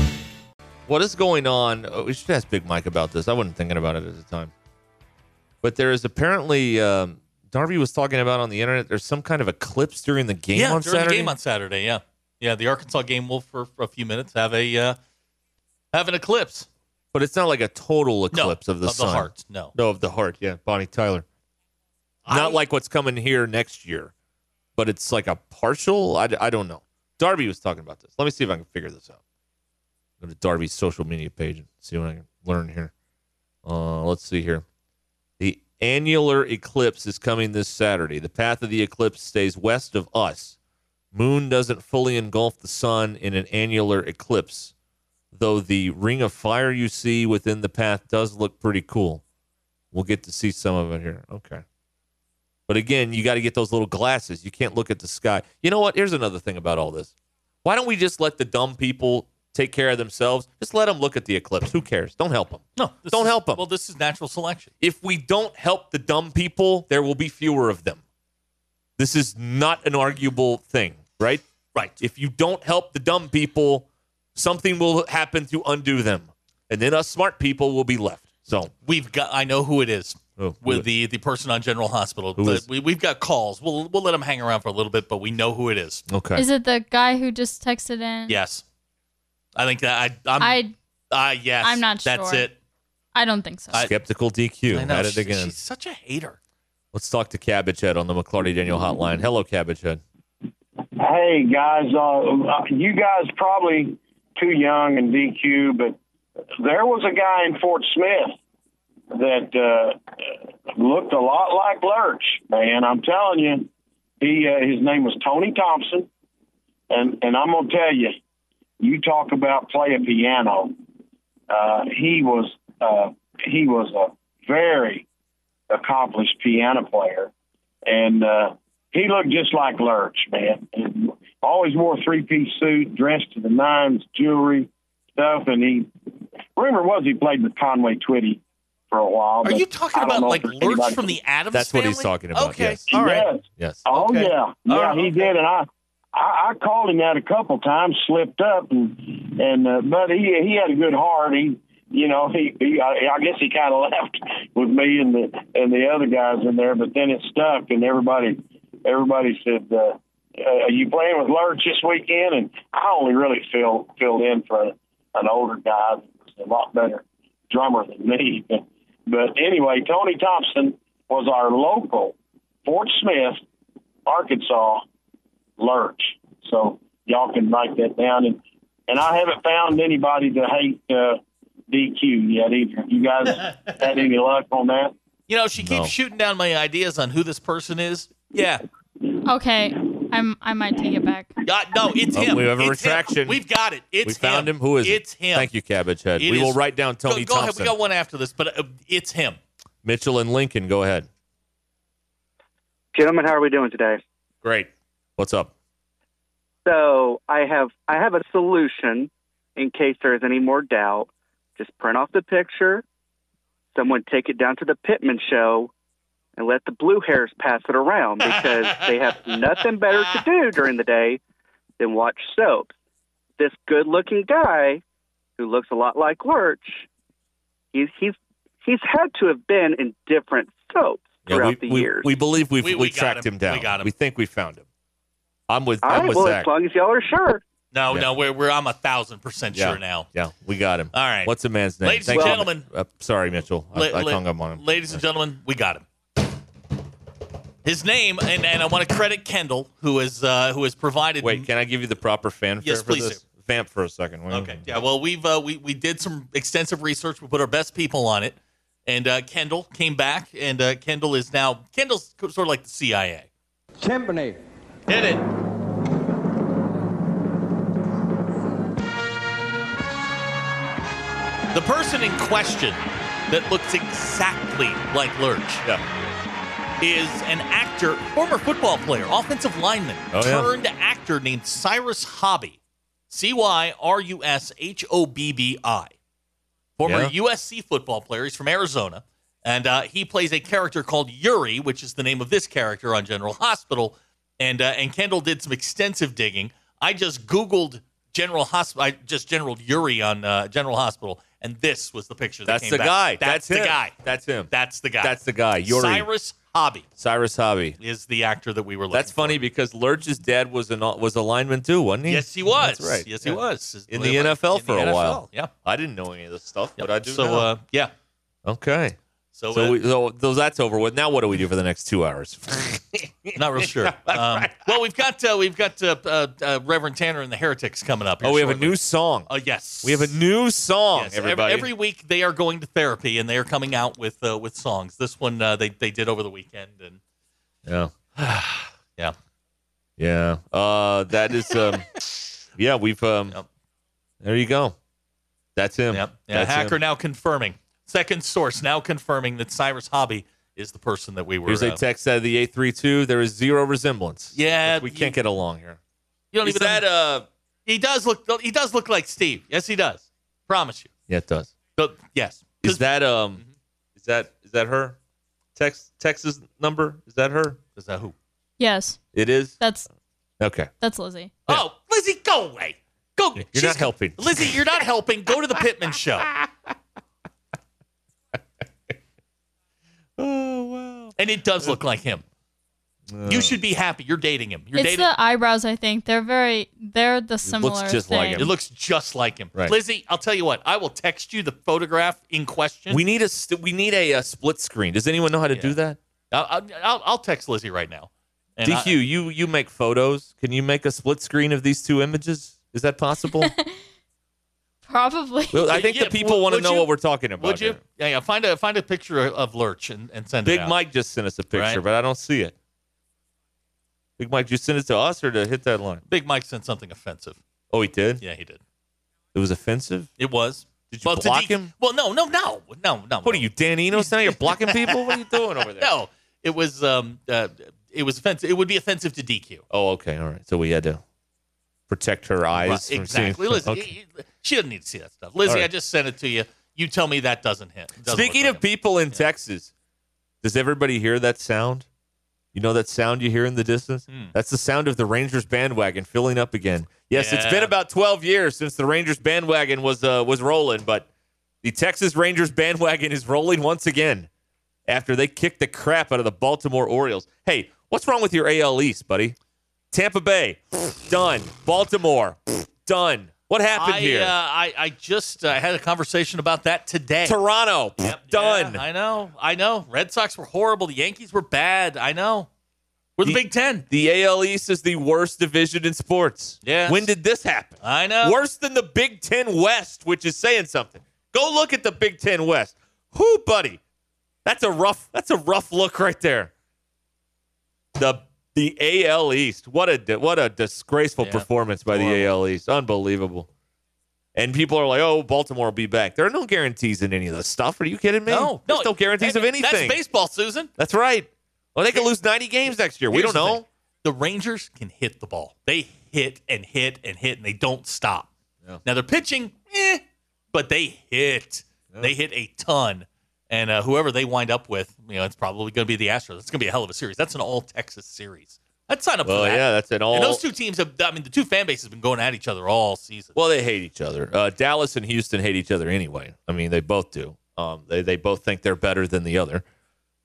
What is going on? Oh, we should ask Big Mike about this. I wasn't thinking about it at the time. But there is apparently um, Darby was talking about on the internet. There's some kind of eclipse during the game yeah, on during Saturday. the game on Saturday. Yeah, yeah. The Arkansas game will for, for a few minutes have a uh, have an eclipse. but it's not like a total eclipse of the of the sun. heart, no. no, of the heart. Yeah, Bonnie Tyler. Not like what's coming here next year, but it's like a partial. I, I don't know. Darby was talking about this. Let me see if I can figure this out. Go to Darby's social media page and see what I can learn here. Uh, let's see here. The annular eclipse is coming this Saturday. The path of the eclipse stays west of us. Moon doesn't fully engulf the sun in an annular eclipse, though the ring of fire you see within the path does look pretty cool. We'll get to see some of it here. Okay. But again, you got to get those little glasses. You can't look at the sky. You know what? Here's another thing about all this. Why don't we just let the dumb people take care of themselves? Just let them look at the eclipse. Who cares? Don't help them. No, Don't is- help them. Well, this is natural selection. If we don't help the dumb people, there will be fewer of them. This is not an arguable thing, right? Right. If you don't help the dumb people, something will happen to undo them. And then us smart people will be left. So We've got. I know who it is. Oh, who with is- the the person on General Hospital. The- we, we've got calls. We'll we'll let them hang around for a little bit, but we know who it is. Okay. Is it the guy who just texted in? Yes, I think that I I'm I uh, yes. I'm not sure That's sure. it. I don't think so. Skeptical DQ. I know, At it she- again. She's such a hater. Let's talk to Cabbage Head on the McLarty Daniel hotline. Hello, Cabbage Head. Hey guys, uh, you guys probably too young in DQ, but there was a guy in Fort Smith that uh, looked a lot like Lurch. Man, I'm telling you, he uh, his name was Tony Thompson, and and I'm gonna tell you, you talk about play a piano. Uh, he was uh, he was a very accomplished piano player, and uh, he looked just like Lurch, man. And always wore a three piece suit, dressed to the nines, jewelry, stuff. And he, rumor was he played with Conway Twitty for a while. Are you talking about like Lurch from the Addams That's what he's talking about, Okay, yes. all right. Yes. Yes. Oh Okay. yeah, yeah, All right, he did, and I, I, I called him that a couple times, slipped up, and and uh, but he he had a good heart. He, you know, he, he I, I guess he kind of (laughs) left with me and the and the other guys in there, but then it stuck, and everybody everybody said, uh, uh, "Are you playing with Lurch this weekend?" And I only really filled filled in for an older guy that was a lot better drummer than me. (laughs) But anyway, Tony Thompson was our local Fort Smith, Arkansas lurch. So y'all can write that down. And and I haven't found anybody to hate uh, DQ yet either. You guys (laughs) had any luck on that? You know, she keeps No. shooting down my ideas on who this person is. Yeah. Okay, I'm I might take it back. Uh, no, it's Oh, him. we have a It's him. retraction. We've got it. It's we found him. him. Who is it? It's him. Thank you, Cabbage Head. It we will write down Tony go, go ahead. We got one after this, but uh, it's him. Mitchell and Lincoln, go ahead. Gentlemen, how are we doing today? Great. What's up? So I have I have a solution in case there is any more doubt. Just print off the picture. Someone take it down to the Pittman show and let the blue hairs pass it around because (laughs) they have nothing better to do during the day than watch soaps. This good looking guy who looks a lot like Lurch, he's he's he's had to have been in different soaps Yeah, throughout we, the we, years. we believe we've We- we, we tracked him. him. down. We got him. We think we found him. I'm with All I'm right, with well, Zach. as long as y'all are sure. No, Yeah. no, we're, we're I'm a thousand percent yeah. sure now. Yeah, we got him. All right. What's the man's name? Ladies and Thank you. gentlemen. Uh, sorry, Mitchell. I, La- I la- hung up on him. Ladies and gentlemen, we got him. His name, and, and I want to credit Kendall, who has uh, who has provided. Wait, can I give you the proper fanfare Yes, for please this? Vamp for a second. Okay. Yeah. Well, we've uh, we we did some extensive research. We put our best people on it, and uh, Kendall came back, and uh, Kendall is now Kendall's sort of like the CIA. Timpani. Hit it. The person in question that looks exactly like Lurch is an actor, former football player, offensive lineman, Oh, yeah. turned actor named Cyrus Hobbi. C Y R U S H O B B I. Former Yeah. USC football player. He's from Arizona. And uh, he plays a character called Yuri, which is the name of this character on General Hospital. And uh, and Kendall did some extensive digging. I just Googled General Hospital. I just General Yuri on uh, General Hospital, and this was the picture. That That's the back. guy. That's, That's the guy. That's him. That's the guy. That's the guy. Yuri. Cyrus Hobbi Cyrus Hobbi. is the actor that we were looking. That's funny because Lurch's dad was an was a lineman too, wasn't he? Yes, he was. That's right. Yes, Yeah. he was in the In NFL the for a NFL, while. yeah. I didn't know any of this stuff, but I do So uh, yeah. okay. So, So, we, so, so that's over with. Now what do we do for the next two hours? (laughs) Not real sure. (laughs) Um, Well, we've got uh, we've got uh, uh, uh, Reverend Tanner and the Heretics coming up. Here oh, we have a new song. Oh yes, We have a new song. Yes, everybody. Every week they are going to therapy and they are coming out with uh, with songs. This one uh, they they did over the weekend and yeah. (sighs) yeah. Yeah. Uh, that is. Um, (laughs) yeah, we've. Um, There you go. That's him. Yep. Yeah, That's hacker him. now confirming. Second source now confirming that Cyrus Hobbi is the person that we were. Here's a uh, text out of the eight three two. There is zero resemblance. Yeah, we can't get along here. you don't is even that uh? He does look. He does look like Steve. Yes, he does. Promise you. Yeah, it does. So, yes. Is that um? Mm-hmm. Is that is that her? Text Texas number is that her? Is that who? Yes, It is. that's Okay. that's Lizzie. Oh, Lizzie, go away. Go. You're not helping. Lizzie, you're not helping. Go to the Pittman show. (laughs) oh wow. And it does look like him. you should be happy. You're dating him. You're it's dating. the eyebrows. I think they're very they're the similar. Looks just like him. It looks just like him. Right. Lizzie, I'll tell you what. I will text you the photograph in question. We need a st- we need a, uh split screen. Does anyone know how to do that? I'll, I'll, I'll- I'll text Lizzie right now. And DQ, I- you you make photos. Can you make a split screen of these two images? Is that possible? (laughs) Probably. well, I think Yeah, the people would- want to know you? what we're talking about. Would you? here. Yeah, yeah. Find a find a picture of Lurch and, and send it Big. Mike just sent us a picture, Right. but I don't see it. Big Mike, you send it to us or to hit that line? Big Mike sent something offensive. Oh, he did. Yeah, he did. It was offensive. It was. Did you well, block de- him? Well, no, no, no, no, no. What are you, Dan Enos? Now you're blocking (laughs) people. What are you doing over there? No, it was um, uh, it was offensive. It would be offensive to DQ. Oh, okay, all right. So we had to. Protect her eyes. Right, exactly. seeing- Lizzie, Okay. she doesn't need to see that stuff. Lizzie, right. I just sent it to you. You tell me that doesn't hit. doesn't Speaking of people in Texas, does everybody hear that sound? You know that sound you hear in the distance? Hmm. That's the sound of the Rangers bandwagon filling up again. Yes, it's been about 12 years since the Rangers bandwagon was uh, was rolling, but the Texas Rangers bandwagon is rolling once again after they kicked the crap out of the Baltimore Orioles. Hey, what's wrong with your AL East, buddy? Tampa Bay, done. Baltimore, done. What happened I, here? Uh, I, I just uh, had a conversation about that today. Toronto, done. Yeah, I know. I know. Red Sox were horrible. The Yankees were bad. I know. We're the, Big Ten. The AL East is the worst division in sports. Yeah. When did this happen? I know. Worse than the Big Ten West, which is saying something. Go look at the Big Ten West. Who, buddy? That's a rough. That's a rough look right there. The the AL East. What a what a disgraceful Yeah. performance by the AL East. Unbelievable. And people are like, "Oh, Baltimore will be back." There are no guarantees in any of this stuff. Are you kidding me? No, There's no, no guarantees of anything. That's baseball, Susan. That's right. Well, they could lose 90 games next year. We don't the know. thing. The Rangers can hit the ball. They hit and hit and hit, and they don't stop. Now they're pitching, eh, but they hit. They hit a ton. And uh, whoever they wind up with, you know, it's probably going to be the Astros. It's going to be a hell of a series. That's an all Texas series. I'd sign up Well, for that. yeah, that's an all- And those two teams have. I mean, the two fan bases have been going at each other all season. Well, they hate each other. Uh, Dallas and Houston hate each other anyway. I mean, they both do. Um, they they both think they're better than the other.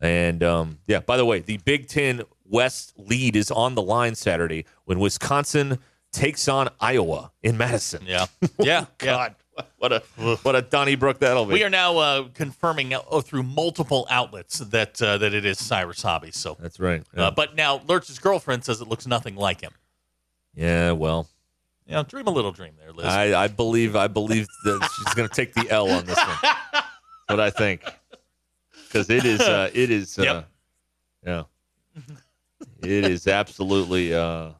And um, yeah, by the way, the Big Ten West lead is on the line Saturday when Wisconsin takes on Iowa in Madison. Yeah, yeah, (laughs) God, (laughs) what a what a Donnybrook that'll be. We are now uh, confirming uh, through multiple outlets that uh, that it is Cyrus Hobbi. So that's right. Uh, but now Lurch's girlfriend says it looks nothing like him. yeah, well, You know, dream a little dream there, Liz. I, I believe I believe that she's going to take the L on this one. That's (laughs) what I think. Because it is uh, it is uh, Yep. yeah, it is absolutely uh,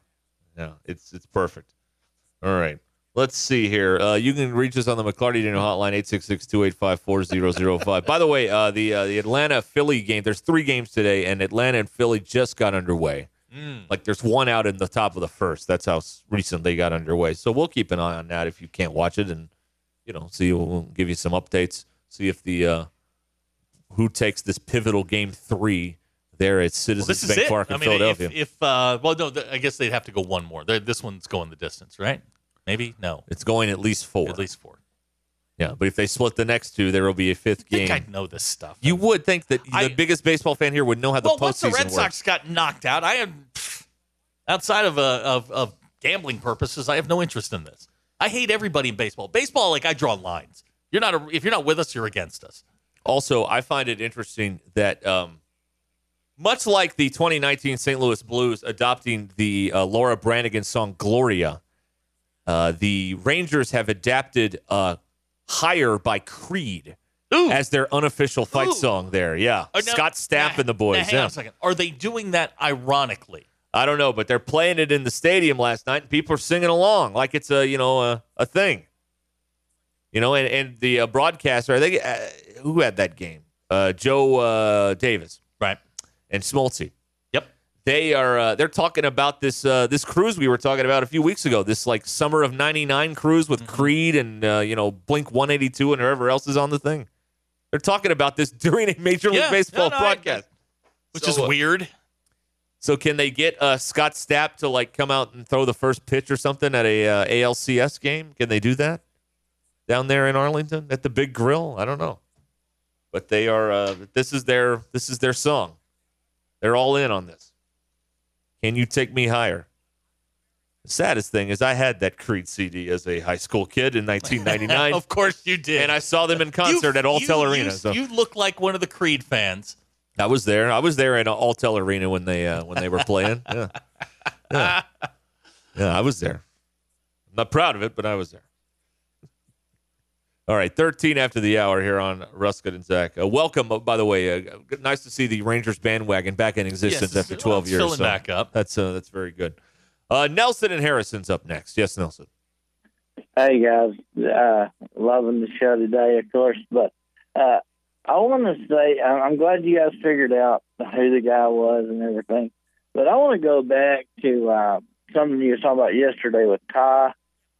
yeah, it's it's perfect. All right. Let's see here. Uh, you can reach us on the McLarty Daniel hotline 866-285-4005. By the way, uh, the uh, the Atlanta Philly game. There's three games today, and Atlanta and Philly just got underway. Like there's one out in the top of the first. That's how recent they got underway. So we'll keep an eye on that if you can't watch it, and you know, see we'll give you some updates. See if the uh, who takes this pivotal game three there at Citizens is Bank. Park in I mean, Philadelphia. if, if uh, well, no, I guess they'd have to go one more. This one's going the distance, right? Maybe no. it's going at least four. At least four. Yeah, but if they split the next two, there will be a fifth I think game. I'd know this stuff. You would think that I- the biggest baseball fan here would know how the well, once the Red works. Sox got knocked out, I am outside of, uh, of of gambling purposes. I have no interest in this. I hate everybody in baseball. Baseball, like I draw lines. You're not a, if you're not with us, you're against us. Also, I find it interesting that, um, much like the 2019 St. Louis Blues adopting the uh, Laura Branigan song "Gloria," uh, the Rangers have adapted uh, "Higher" by Creed as their unofficial fight Ooh. song. There, yeah, Uh, now- Scott Stapp now- and the boys. now, hang yeah. on a second. Are they doing that ironically? I don't know, but they're playing it in the stadium last night, and people are singing along like it's a you know a, a thing. You know, and, and the uh, broadcaster, I think, uh, who had that game? Uh, Joe uh, Davis, right, and Smoltzy. They are. Uh, they're talking about this uh, this cruise we were talking about a few weeks ago. This like summer of '99 cruise with Creed and uh, you know Blink 182 and whoever else is on the thing. They're talking about this (laughs) during a Major League Yeah, Baseball no, no, broadcast, Which So, is uh, weird. so can they get uh, Scott Stapp to like come out and throw the first pitch or something at a uh, ALCS game? Can they do that down there in Arlington at the Big Grill? I don't know, but they are. Uh, this is their this is their song. They're all in on this. Can you take me higher? The saddest thing is I had that Creed CD as a high school kid in 1999. (laughs) of course you did. and I saw them in concert You- at Alltel you- Arena. You, so you look like one of the Creed fans. I was there. I was there in Alltel Arena when they uh, when they were playing. (laughs) Yeah. yeah, yeah, I was there. I'm not proud of it, but I was there. All right, 13 after the hour here on Ruscin and Zach. Uh, welcome, uh, by the way. Uh, nice to see the Rangers bandwagon back in existence Yes, after well, 12 it's years. filling back up. That's uh, that's very good. Uh, Nelson and Harrison's up next. Yes, Nelson. Hey guys, uh, loving the show today, of course. But uh, I want to say I- I'm glad you guys figured out who the guy was and everything. But I want to go back to uh, something you were talking about yesterday with Ty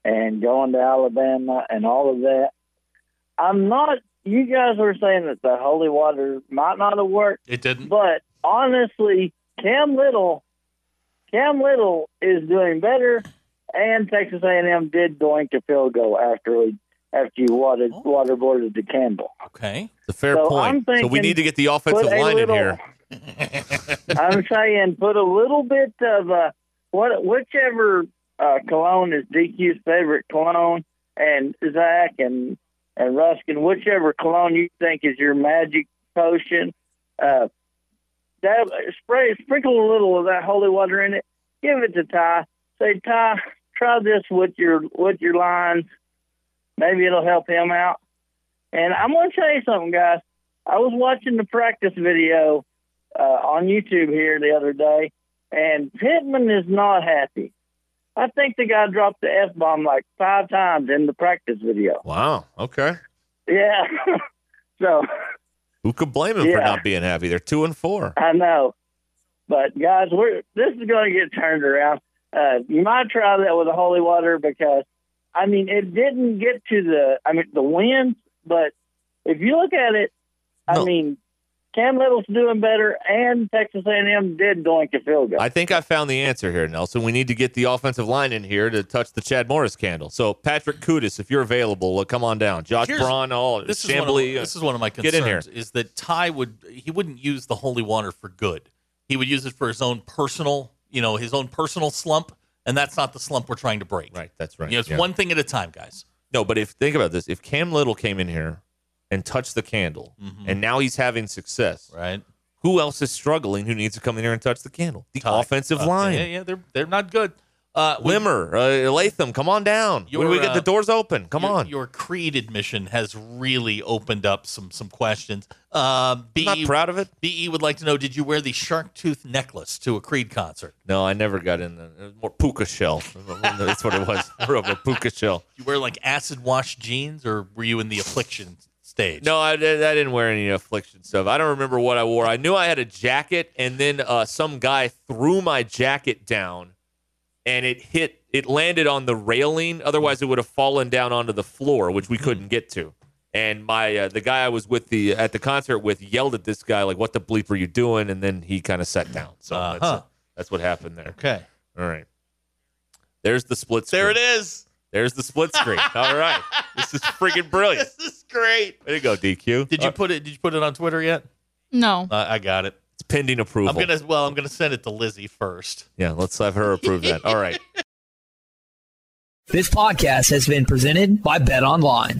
and going to Alabama and all of that. I'm not. You guys were saying that the holy water might not have worked. It didn't. But honestly, Cam Little, Cam Little is doing better, and Texas A&M did doink a field goal after we after you watered, waterboarded the candle. Okay, it's a fair So point. I'm so we need to get the offensive line little- in here. (laughs) I'm saying put a little bit of uh, what whichever uh, cologne is DQ's favorite cologne, and Zach and and Ruscin, whichever cologne you think is your magic potion, uh, dab, spray sprinkle a little of that holy water in it. Give it to Ty. Say Ty, try this with your with your lines. Maybe it'll help him out. And I'm going to tell you something, guys. I was watching the practice video uh, on YouTube here the other day, and Pittman is not happy. I think the guy dropped the f bomb like five times in the practice video. Wow. Okay. Yeah. (laughs) so Who could blame him for not being happy? They're two and four. I know, but guys, we're this is going to get turned around. Uh, you might try that with the holy water because, I mean, it didn't get to the, I mean, the wins, but if you look at it, I mean, Cam Little's doing better, and Texas A&M did doink a field goal. I think I found the answer here, Nelson. We need to get the offensive line in here to touch the Chad Morris candle. So Patrick Kutas, if you're available, come on down. Josh Here's- Braun, all this is, one of, uh, this is one of my Get concerns in here. is that Ty would he wouldn't use the holy water for good. He would use it for his own personal, you know, his own personal slump, and that's not the slump we're trying to break. Right, that's right. You know, it's yeah. one thing at a time, guys. No, but if think about this, if Cam Little came in here and touch the candle, and now he's having success, Mm-hmm. right? Who else is struggling? Who needs to come in here and touch the candle? The Ty. offensive Uh, line. Yeah, yeah, they're they're not good. Uh, Limmer, uh, Latham, come on down. Your, we get the uh, doors open. Come your, on. Your creed admission has really opened up some some questions. Uh, BE, not proud of it. BE would like to know: Did you wear the shark tooth necklace to a Creed concert? No, I never got in. The, it was more puka shell. That's what it was. (laughs) More of a puka shell. You wear like acid wash jeans, or were you in the affliction stage? No, I, I didn't wear any affliction stuff. I don't remember what I wore. I knew I had a jacket, and then uh, some guy threw my jacket down, and it hit. It landed on the railing. Otherwise, it would have fallen down onto the floor, which we couldn't get to. And my uh, the guy I was with the at the concert with yelled at this guy like, "What the bleep are you doing?" And then he kind of sat down. So that's, Uh-huh. that's what happened there. Okay. All right. There's the split screen. There it is. There's the split screen. (laughs) All right. This is freaking brilliant. This is great. Way to go, DQ. Did you put it? Did you put it on Twitter yet? No. Uh, I got it. It's pending approval. I'm gonna. Well, I'm gonna send it to Lizzie first. Yeah, let's have her approve that. All right. (laughs) This podcast has been presented by Bet Online.